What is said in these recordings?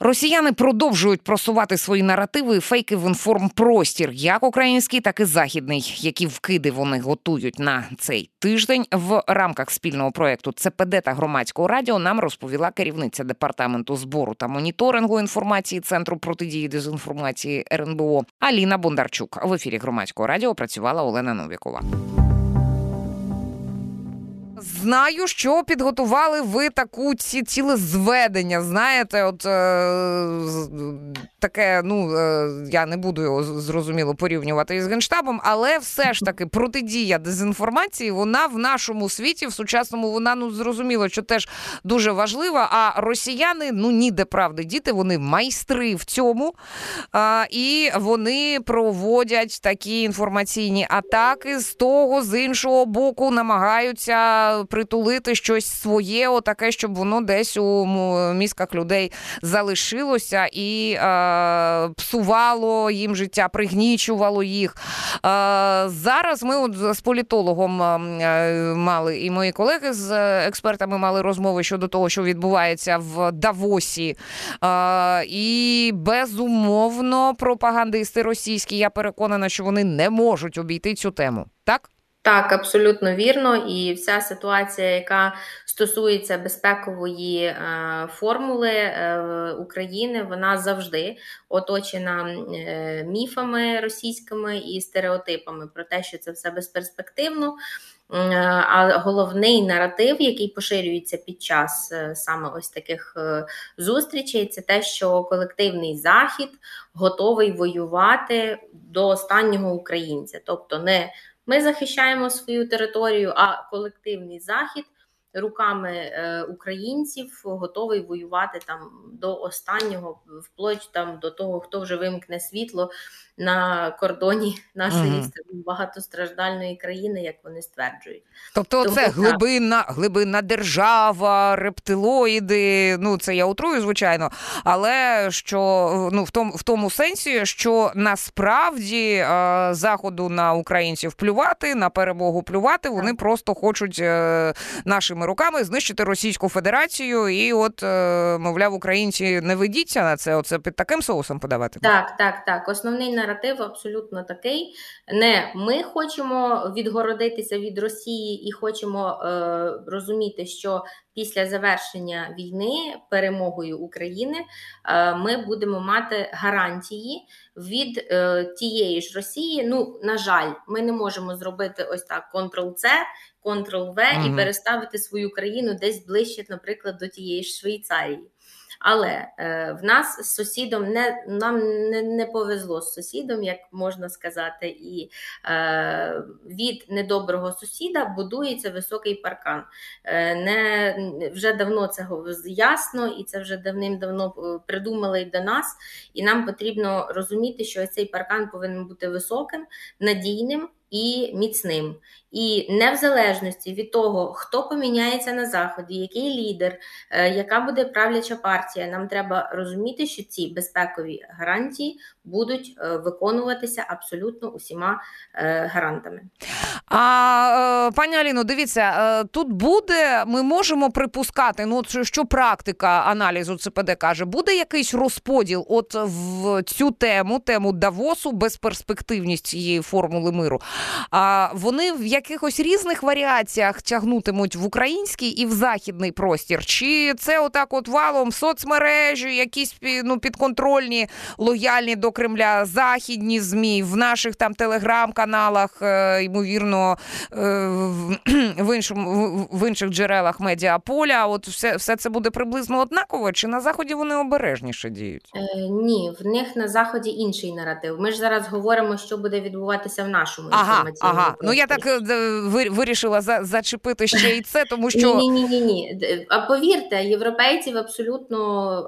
Росіяни продовжують просувати свої наративи і фейки в інформпростір, як український, так і західний, які вкиди вони готують на цей тиждень. В рамках спільного проекту ЦПД та громадського радіо нам розповіла керівниця департаменту збору та моніторингу інформації Центру протидії дезінформації РНБО Аліна Бондарчук. В ефірі громадського радіо працювала Олена Новікова. Знаю, що підготували ви таку ці ціле зведення. Знаєте, от е, таке, ну е, я не буду його зрозуміло порівнювати із генштабом, але все ж таки протидія дезінформації, вона в нашому світі, в сучасному, вона ну зрозуміло, що теж дуже важлива. А росіяни ну ніде правди діти, вони майстри в цьому. А, І вони проводять такі інформаційні атаки з того, з іншого боку, намагаються притулити щось своє, отаке, щоб воно десь у мізках людей залишилося і е, псувало їм життя, пригнічувало їх. Е, зараз ми от з політологом е, мали і мої колеги з експертами мали розмови щодо того, що відбувається в Давосі. Е, і безумовно пропагандисти російські, я переконана, що вони не можуть обійти цю тему. Так? Так, абсолютно вірно, і вся ситуація, яка стосується безпекової е, формули е, України, вона завжди оточена е, міфами російськими і стереотипами про те, що це все безперспективно. А головний наратив, який поширюється під час саме ось таких зустрічей, це те, що колективний захід готовий воювати до останнього українця, тобто не ми захищаємо свою територію, а колективний захід руками е, українців готовий воювати там до останнього, вплоть там до того, хто вже вимкне світло на кордоні нашої uh багатостраждальної країни, як вони стверджують. Тобто, Тому, це глибинна глибинна держава, рептилоїди. Ну це я утрую, звичайно, але що ну в тому в тому сенсі, що насправді е, заходу на українців плювати, на перемогу плювати, вони так. просто хочуть е, нашими руками знищити Російську Федерацію, і от е, мовляв, українці не ведіться на це. Оце під таким соусом подавати. Так, так, так. Основний наратив абсолютно такий. Не ми хочемо відгородитися від Росії і хочемо е, розуміти, що після завершення війни перемогою України е, ми будемо мати гарантії від е, тієї ж Росії. Ну, на жаль, ми не можемо зробити ось так Ctrl-C, Ctrl-V mm і переставити свою країну десь ближче, наприклад, до тієї ж Швейцарії. Але е, в нас з сусідом не нам не не повезло з сусідом, як можна сказати, і е, від недоброго сусіда будується високий паркан. Е, не Вже давно це ясно, і це вже давним-давно е, придумали до нас. І нам потрібно розуміти, що цей паркан повинен бути високим, надійним і міцним. І не в залежності від того, хто поміняється на заході, який лідер, е, яка буде правляча партія, нам треба розуміти, що ці безпекові гарантії будуть е, виконуватися абсолютно усіма е, гарантами. А пані Аліно, дивіться, тут буде, ми можемо припускати, ну що практика аналізу ЦПД каже, буде якийсь розподіл от в цю тему, тему Давосу, безперспективність цієї формули миру. А вони в якихось різних варіаціях тягнутимуть в український і в західний простір? Чи це отак, от валом соцмережі, якісь ну, підконтрольні, лояльні до Кремля, західні змі в наших там телеграм-каналах, е, ймовірно, е, в іншому в інших джерелах медіаполя? От все все це буде приблизно однаково? Чи на заході вони обережніше діють? Е, Ні, в них на заході інший наратив. Ми ж зараз говоримо, що буде відбуватися в нашому ага, ага. Ну я так вирішила за, зачепити ще і це, тому що ні, ні, ні, ні. А повірте, європейців абсолютно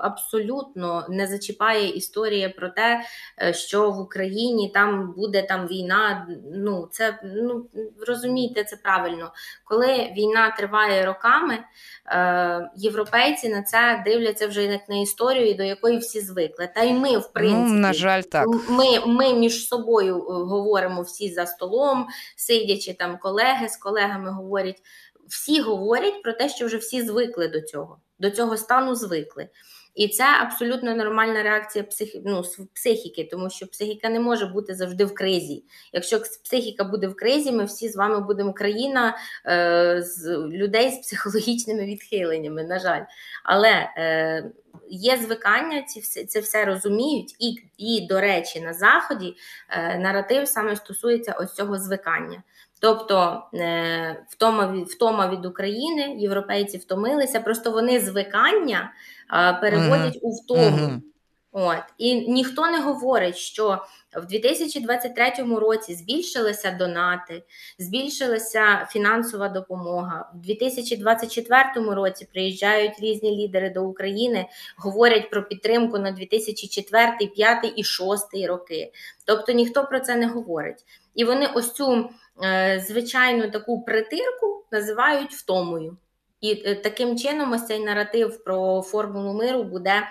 абсолютно не зачіпає історія про те, е, що в Україні там буде там війна. Ну це ну розумієте, це правильно. Коли війна триває роками, е, європейці на це дивляться вже як на історію, до якої всі звикли. Та й ми, в принципі, ну, на жаль, так ми, ми між собою е, говоримо всі за столом, сидячи там колеги з колегами говорять, всі говорять про те, що вже всі звикли до цього, до цього стану звикли. І це абсолютно нормальна реакція псих... ну, психіки, тому що психіка не може бути завжди в кризі. Якщо психіка буде в кризі, ми всі з вами будемо країна е, з людей з психологічними відхиленнями, на жаль. Але е, є звикання, ці все, це все розуміють, і, і, до речі, на Заході е, наратив саме стосується ось цього звикання. Тобто е, втома від втома від України, європейці втомилися, просто вони звикання переводять у втому. От і ніхто не говорить, що в 2023 році збільшилися донати, збільшилася фінансова допомога. В 2024 році приїжджають різні лідери до України, говорять про підтримку на 2004, 2005 і 2006 роки. Тобто ніхто про це не говорить. І вони ось цю звичайну таку притирку називають втомою. І е, таким чином ось цей наратив про формулу миру буде.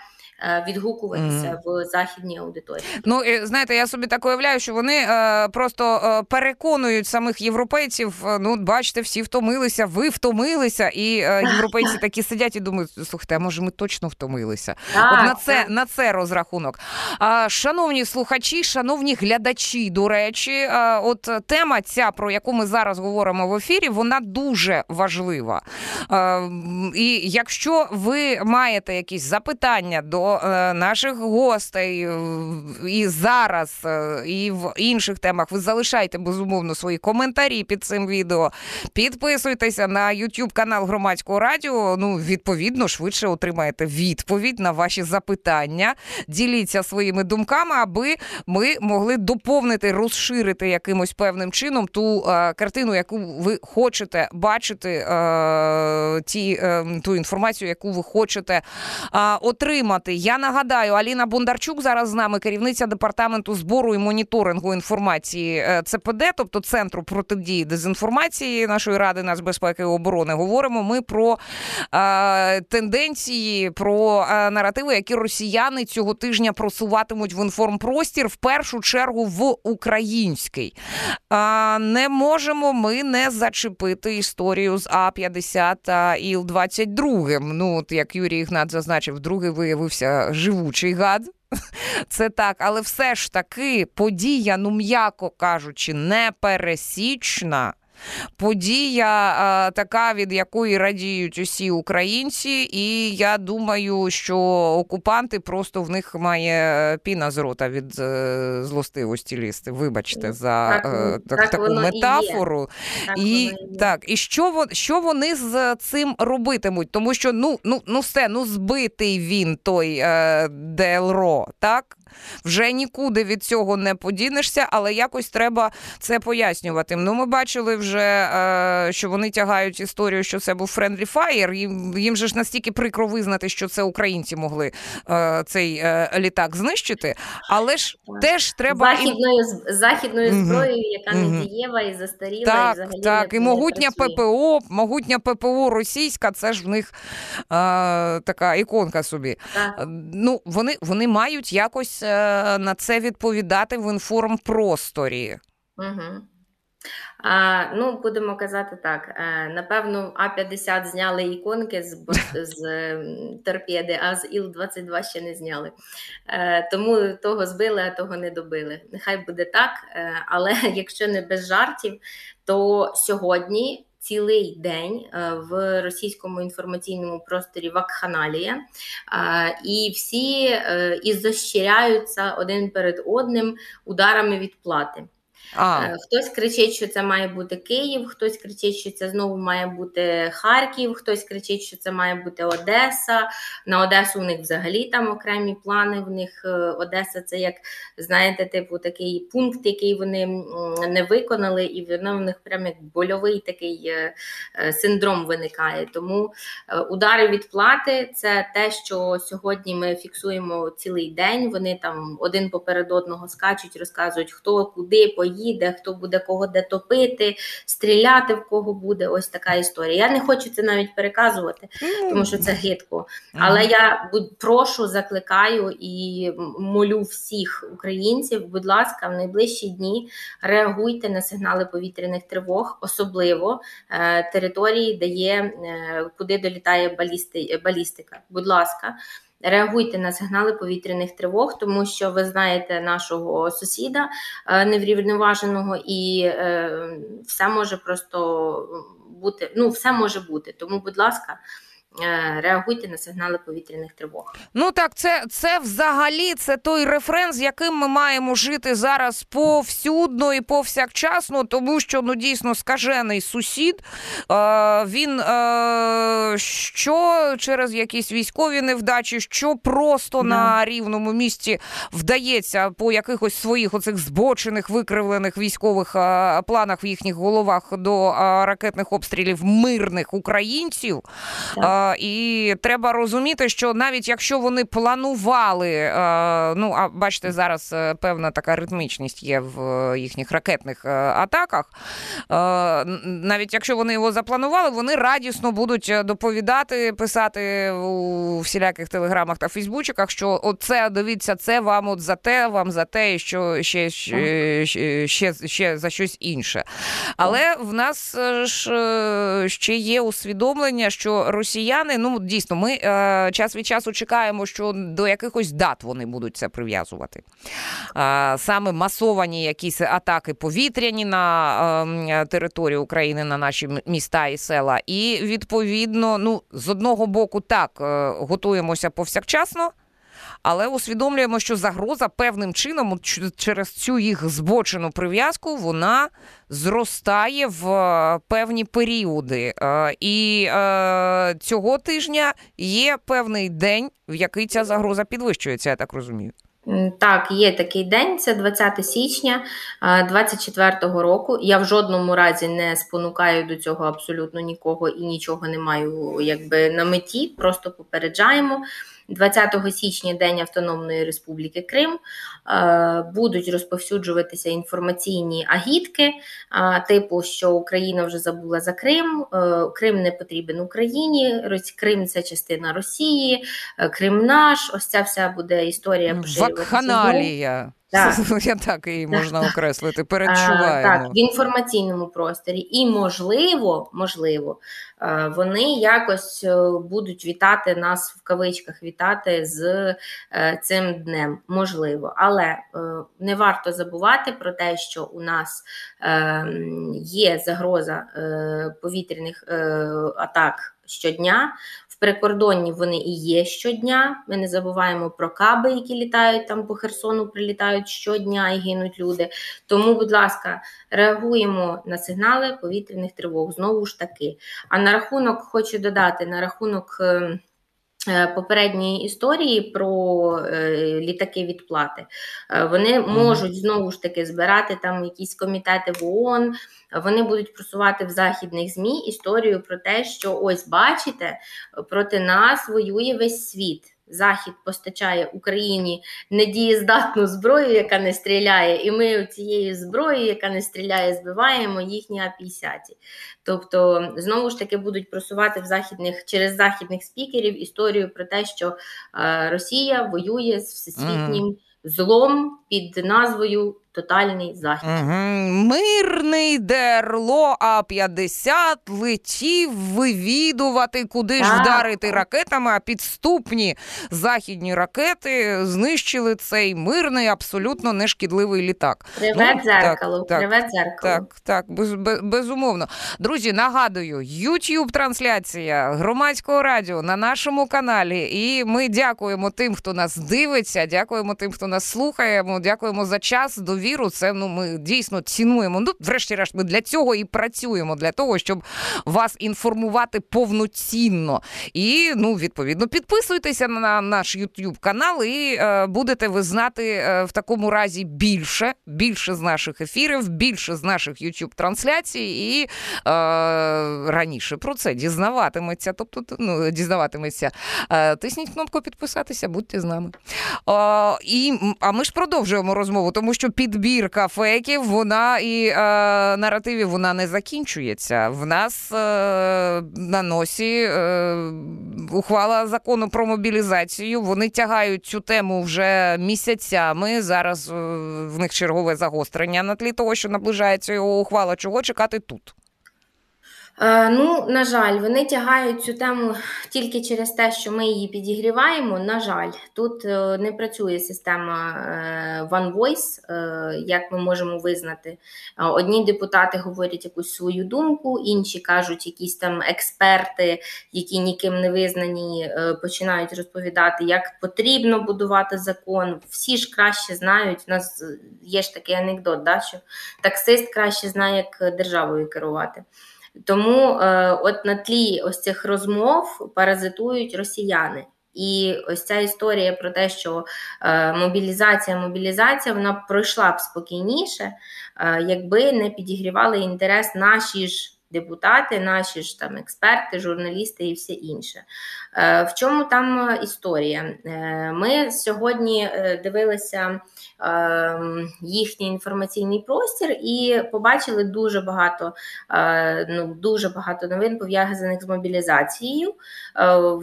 Е, відгукуватися mm. в західній аудиторії. Ну і знаєте, я собі так уявляю, що вони е, просто е, переконують самих європейців. Ну, бачите, всі втомилися, ви втомилися, і е, європейці такі сидять і думають, слухайте, а може ми точно втомилися? Так, От на це так. на це розрахунок. А, Шановні слухачі, шановні глядачі, до речі, от тема ця, про яку ми зараз говоримо в ефірі, вона дуже важлива. І якщо ви маєте якісь запитання до е, наших гостей і зараз, е, і в інших темах. Ви залишайте безумовно свої коментарі під цим відео. Підписуйтеся на YouTube канал Громадського радіо. Ну, відповідно, швидше отримаєте відповідь на ваші запитання. Діліться своїми думками, аби ми могли доповнити, розширити якимось певним чином ту е, картину, яку ви хочете бачити, е, ті, е, ту інформацію, яку ви хочете отримати. Я нагадаю, Аліна Бондарчук зараз з нами, керівниця департаменту збору і моніторингу інформації е, ЦПД, тобто центру протидії дезінформації нашої ради нацбезпеки і оборони. Говоримо ми про е, тенденції, про е, наративи, які росіяни цього тижня просуватимуть в інформпростір в першу чергу в український. Е, не можемо ми не зачепити історію з А 50 та Іл 22 Ну от як Юрій Ігнат зазначив, другий виявився виявився живучий гад. Це так, але все ж таки подія, ну м'яко кажучи, непересічна. Подія така, від якої радіють усі українці, і я думаю, що окупанти просто в них має піна з рота від е, злостивості лізти. Вибачте за так, е, так, так, таку метафору. І, і так, і що що вони з цим робитимуть? Тому що ну ну ну все, ну збитий він той е, Делро, так? Вже нікуди від цього не подінешся, але якось треба це пояснювати. Ну, ми бачили вже, е, що вони тягають історію, що це був Friendly Fire. Їм, їм же ж настільки прикро визнати, що це українці могли е, цей е, літак знищити, але ж теж треба західною західною зброєю, яка не дієва і застаріла, так, і взагалі так, і могутня ППО, могутня ППО російська. Це ж в них така іконка собі. Так. Ну вони, вони мають якось. Е, на це відповідати в інформпросторі? Угу. А, Ну, будемо казати так. Е, напевно, А-50 зняли іконки з з торпеди, а з Іл-22 ще не зняли. Е, тому того збили, а того не добили. Нехай буде так. Але якщо не без жартів, то сьогодні цілий день е, в російському інформаційному просторі вакханалія, е, і всі і ізощряються один перед одним ударами відплати. А. Е, хтось кричить, що це має бути Київ, хтось кричить, що це знову має бути Харків, хтось кричить, що це має бути Одеса. На Одесу у них взагалі там окремі плани. В них е, Одеса це як, знаєте, типу такий пункт, який вони не виконали, і воно в них прям як больовий такий е, синдром виникає. Тому удари відплати це те, що сьогодні ми фіксуємо цілий день. Вони там один поперед одного скачуть, розказують, хто куди поїде поїде, хто буде кого де топити, стріляти в кого буде. Ось така історія. Я не хочу це навіть переказувати, тому що це гидко. Але я прошу, закликаю і молю всіх українців, будь ласка, в найближчі дні реагуйте на сигнали повітряних тривог, особливо е, території, де є е, куди долітає балісти, балістика. Будь ласка. Реагуйте на сигнали повітряних тривог, тому що ви знаєте нашого сусіда неврівноваженого, і все може просто бути. Ну, все може бути. Тому, будь ласка. Е, реагуйте на сигнали повітряних тривог. Ну так, це це взагалі це той рефрен, з яким ми маємо жити зараз повсюдно і повсякчасно, тому що ну дійсно скажений сусід. Е, Він е, що через якісь військові невдачі, що просто да. на рівному місці вдається по якихось своїх оцих збочених викривлених військових е, планах в їхніх головах до е, ракетних обстрілів мирних українців. Так. І треба розуміти, що навіть якщо вони планували, е, ну а бачите, зараз е, певна така ритмічність є в е, їхніх ракетних атаках. Навіть якщо вони його запланували, вони радісно будуть доповідати, писати у всіляких телеграмах та фейсбучиках, що оце дивіться, це вам от за те, вам за те, і що ще, ще, ще, ще за щось інше. Але в нас ж ще є усвідомлення, що росіяни росіяни, ну дійсно, ми е, час від часу чекаємо, що до якихось дат вони будуть це прив'язувати. Е, саме масовані якісь атаки повітряні на е, територію України, на наші міста і села. І відповідно, ну з одного боку, так е, готуємося повсякчасно але усвідомлюємо, що загроза певним чином через цю їх збочену прив'язку вона зростає в е, певні періоди. Е, і е, цього тижня є певний день, в який ця загроза підвищується, я так розумію. Так, є такий день, це 20 січня 24-го року. Я в жодному разі не спонукаю до цього абсолютно нікого і нічого не маю якби на меті, просто попереджаємо. 20 січня День Автономної Республіки Крим е, будуть розповсюджуватися інформаційні агітки, е, типу, що Україна вже забула за Крим, е, Крим не потрібен Україні, Крим це частина Росії, Крим наш. Ось ця вся буде історія поширюватися. Так. Я так її можна окреслити. Передчуваємо. Так, в інформаційному просторі. І, можливо, можливо, вони якось е, будуть вітати нас в кавичках, вітати з е, цим днем. Можливо, але е, не варто забувати про те, що у нас є загроза повітряних атак щодня прикордонні вони і є щодня. Ми не забуваємо про каби, які літають там по Херсону, прилітають щодня і гинуть люди. Тому, будь ласка, реагуємо на сигнали повітряних тривог. Знову ж таки. А на рахунок хочу додати на рахунок. Ем, попередньої історії про е, літаки відплати. Е, вони можуть знову ж таки збирати там якісь комітети в ООН, вони будуть просувати в західних ЗМІ історію про те, що ось бачите, проти нас воює весь світ. Захід постачає Україні недієздатну зброю, яка не стріляє, і ми цією зброєю, яка не стріляє, збиваємо їхні А-50. Тобто, знову ж таки, будуть просувати в західних через західних спікерів історію про те, що е, Росія воює з всесвітнім злом під назвою тотальний захід. Угу. Мирний дерло А-50 летів вивідувати, куди ж вдарити ракетами, а підступні західні ракети знищили цей мирний, абсолютно нешкідливий літак. Привет ну, дзеркало, так, дзеркало. Так, так, без, без, безумовно. Друзі, нагадую, youtube трансляція громадського радіо на нашому каналі. І ми дякуємо тим, хто нас дивиться, дякуємо тим, хто нас слухає. Дякуємо за час. Довіру віру, це ну ми дійсно цінуємо. Ну, врешті-решт, ми для цього і працюємо, для того, щоб вас інформувати повноцінно. І ну, відповідно, підписуйтеся на наш YouTube канал, і е, будете ви знати е, в такому разі більше, більше з наших ефірів, більше з наших YouTube трансляцій, і е, раніше про це дізнаватиметься. Тобто, ну, дізнаватиметься. Е, тисніть кнопку підписатися, будьте з нами. Е, і, А ми ж продовжуємо розмову, тому що під підбірка фейків, вона і е, наративів вона не закінчується. В нас е, на носі е, ухвала закону про мобілізацію. Вони тягають цю тему вже місяцями. Зараз е, в них чергове загострення на тлі того, що наближається його ухвала. Чого чекати тут? Е, ну, на жаль, вони тягають цю тему тільки через те, що ми її підігріваємо. На жаль, тут е, не працює система е, One Voice, як ми можемо визнати. Одні депутати говорять якусь свою думку, інші кажуть, якісь там експерти, які ніким не визнані, починають розповідати, як потрібно будувати закон. Всі ж краще знають. У нас є ж такий анекдот, да, що таксист краще знає, як державою керувати. Тому е, от на тлі ось цих розмов паразитують росіяни. І ось ця історія про те, що е, мобілізація, мобілізація вона пройшла б спокійніше, е, якби не підігрівали інтерес наші ж депутати, наші ж там експерти, журналісти і все інше. Е, в чому там історія? Е, ми сьогодні е, дивилися їхній інформаційний простір і побачили дуже багато ну, дуже багато новин пов'язаних з мобілізацією.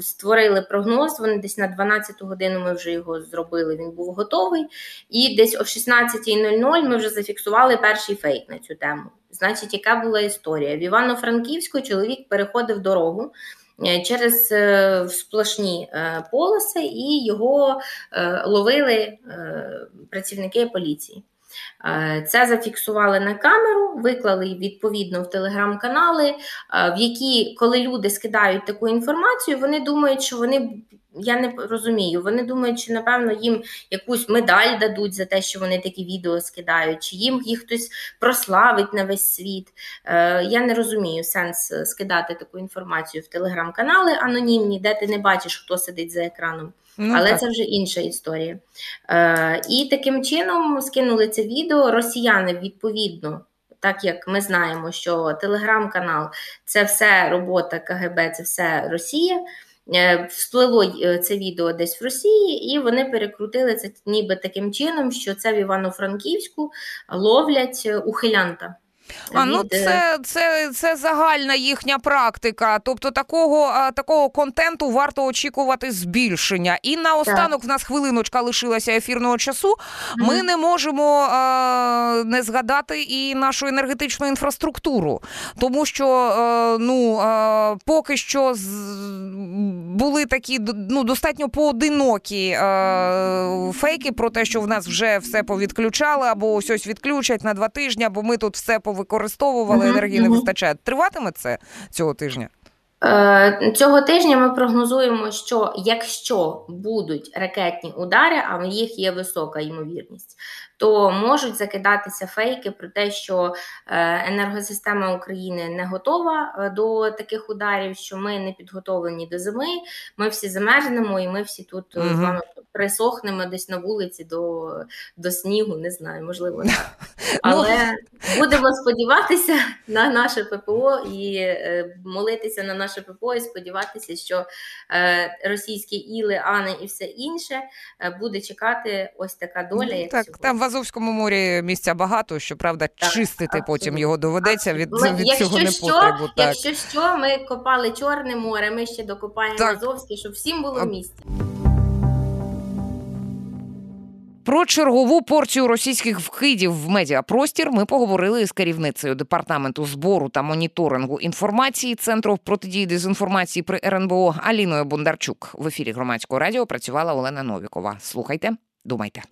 Створили прогноз. Вони десь на 12 годину ми вже його зробили. Він був готовий. І десь о 16.00 ми вже зафіксували перший фейк на цю тему. Значить, яка була історія? В Івано-Франківську чоловік переходив дорогу. Е, через е, сплошні е, полоси і його ловили працівники поліції. Це зафіксували на камеру, виклали відповідно в телеграм-канали, в які, коли люди скидають таку інформацію, вони думають, що вони я не розумію. Вони думають, що напевно їм якусь медаль дадуть за те, що вони такі відео скидають, чи їм їх хтось прославить на весь світ. Е, Я не розумію сенс скидати таку інформацію в телеграм-канали анонімні, де ти не бачиш, хто сидить за екраном. Ну, Але так. це вже інша історія. Е, І таким чином скинули це відео. Росіяни відповідно. Так як ми знаємо, що телеграм-канал це все робота КГБ, це все Росія. Е, всплило е, це відео десь в Росії, і вони перекрутили це ніби таким чином, що це в Івано-Франківську ловлять е, ухилянта. А ну це це, це загальна їхня практика. Тобто такого такого контенту варто очікувати збільшення. І наостанок в нас хвилиночка лишилася ефірного часу. Ми не можемо а, не згадати і нашу енергетичну інфраструктуру, тому що а, ну а, поки що з, були такі ну, достатньо поодинокі фейки про те, що в нас вже все повідключали, або ось ось відключать на два тижні, або ми тут все повикористовували, енергії не вистачає. Триватиме це цього тижня? Е, цього тижня ми прогнозуємо, що якщо будуть ракетні удари, а в їх є висока ймовірність, то можуть закидатися фейки про те, що е, енергосистема України не готова е, до таких ударів, що ми не підготовлені до зими. Ми всі замерзнемо, і ми всі тут угу. з вами присохнемо десь на вулиці до до снігу. Не знаю, можливо, так. Ну, але будемо сподіватися на наше ППО і молитися на наше ППО, і сподіватися, що російські іли, ани і все інше буде чекати ось така доля. Ну, як так, сьогодні. там в Азовському морі місця багато, щоправда, так, чистити абсолютно. потім його доведеться від ми, від цього не що, потребу. Так. Якщо що, ми копали Чорне море, ми ще докопаємо так. Азовське, щоб всім було в місці. Про чергову порцію російських вкидів в медіапростір ми поговорили з керівницею департаменту збору та моніторингу інформації Центру протидії дезінформації при РНБО Аліною Бондарчук. В ефірі громадського радіо працювала Олена Новікова. Слухайте, думайте.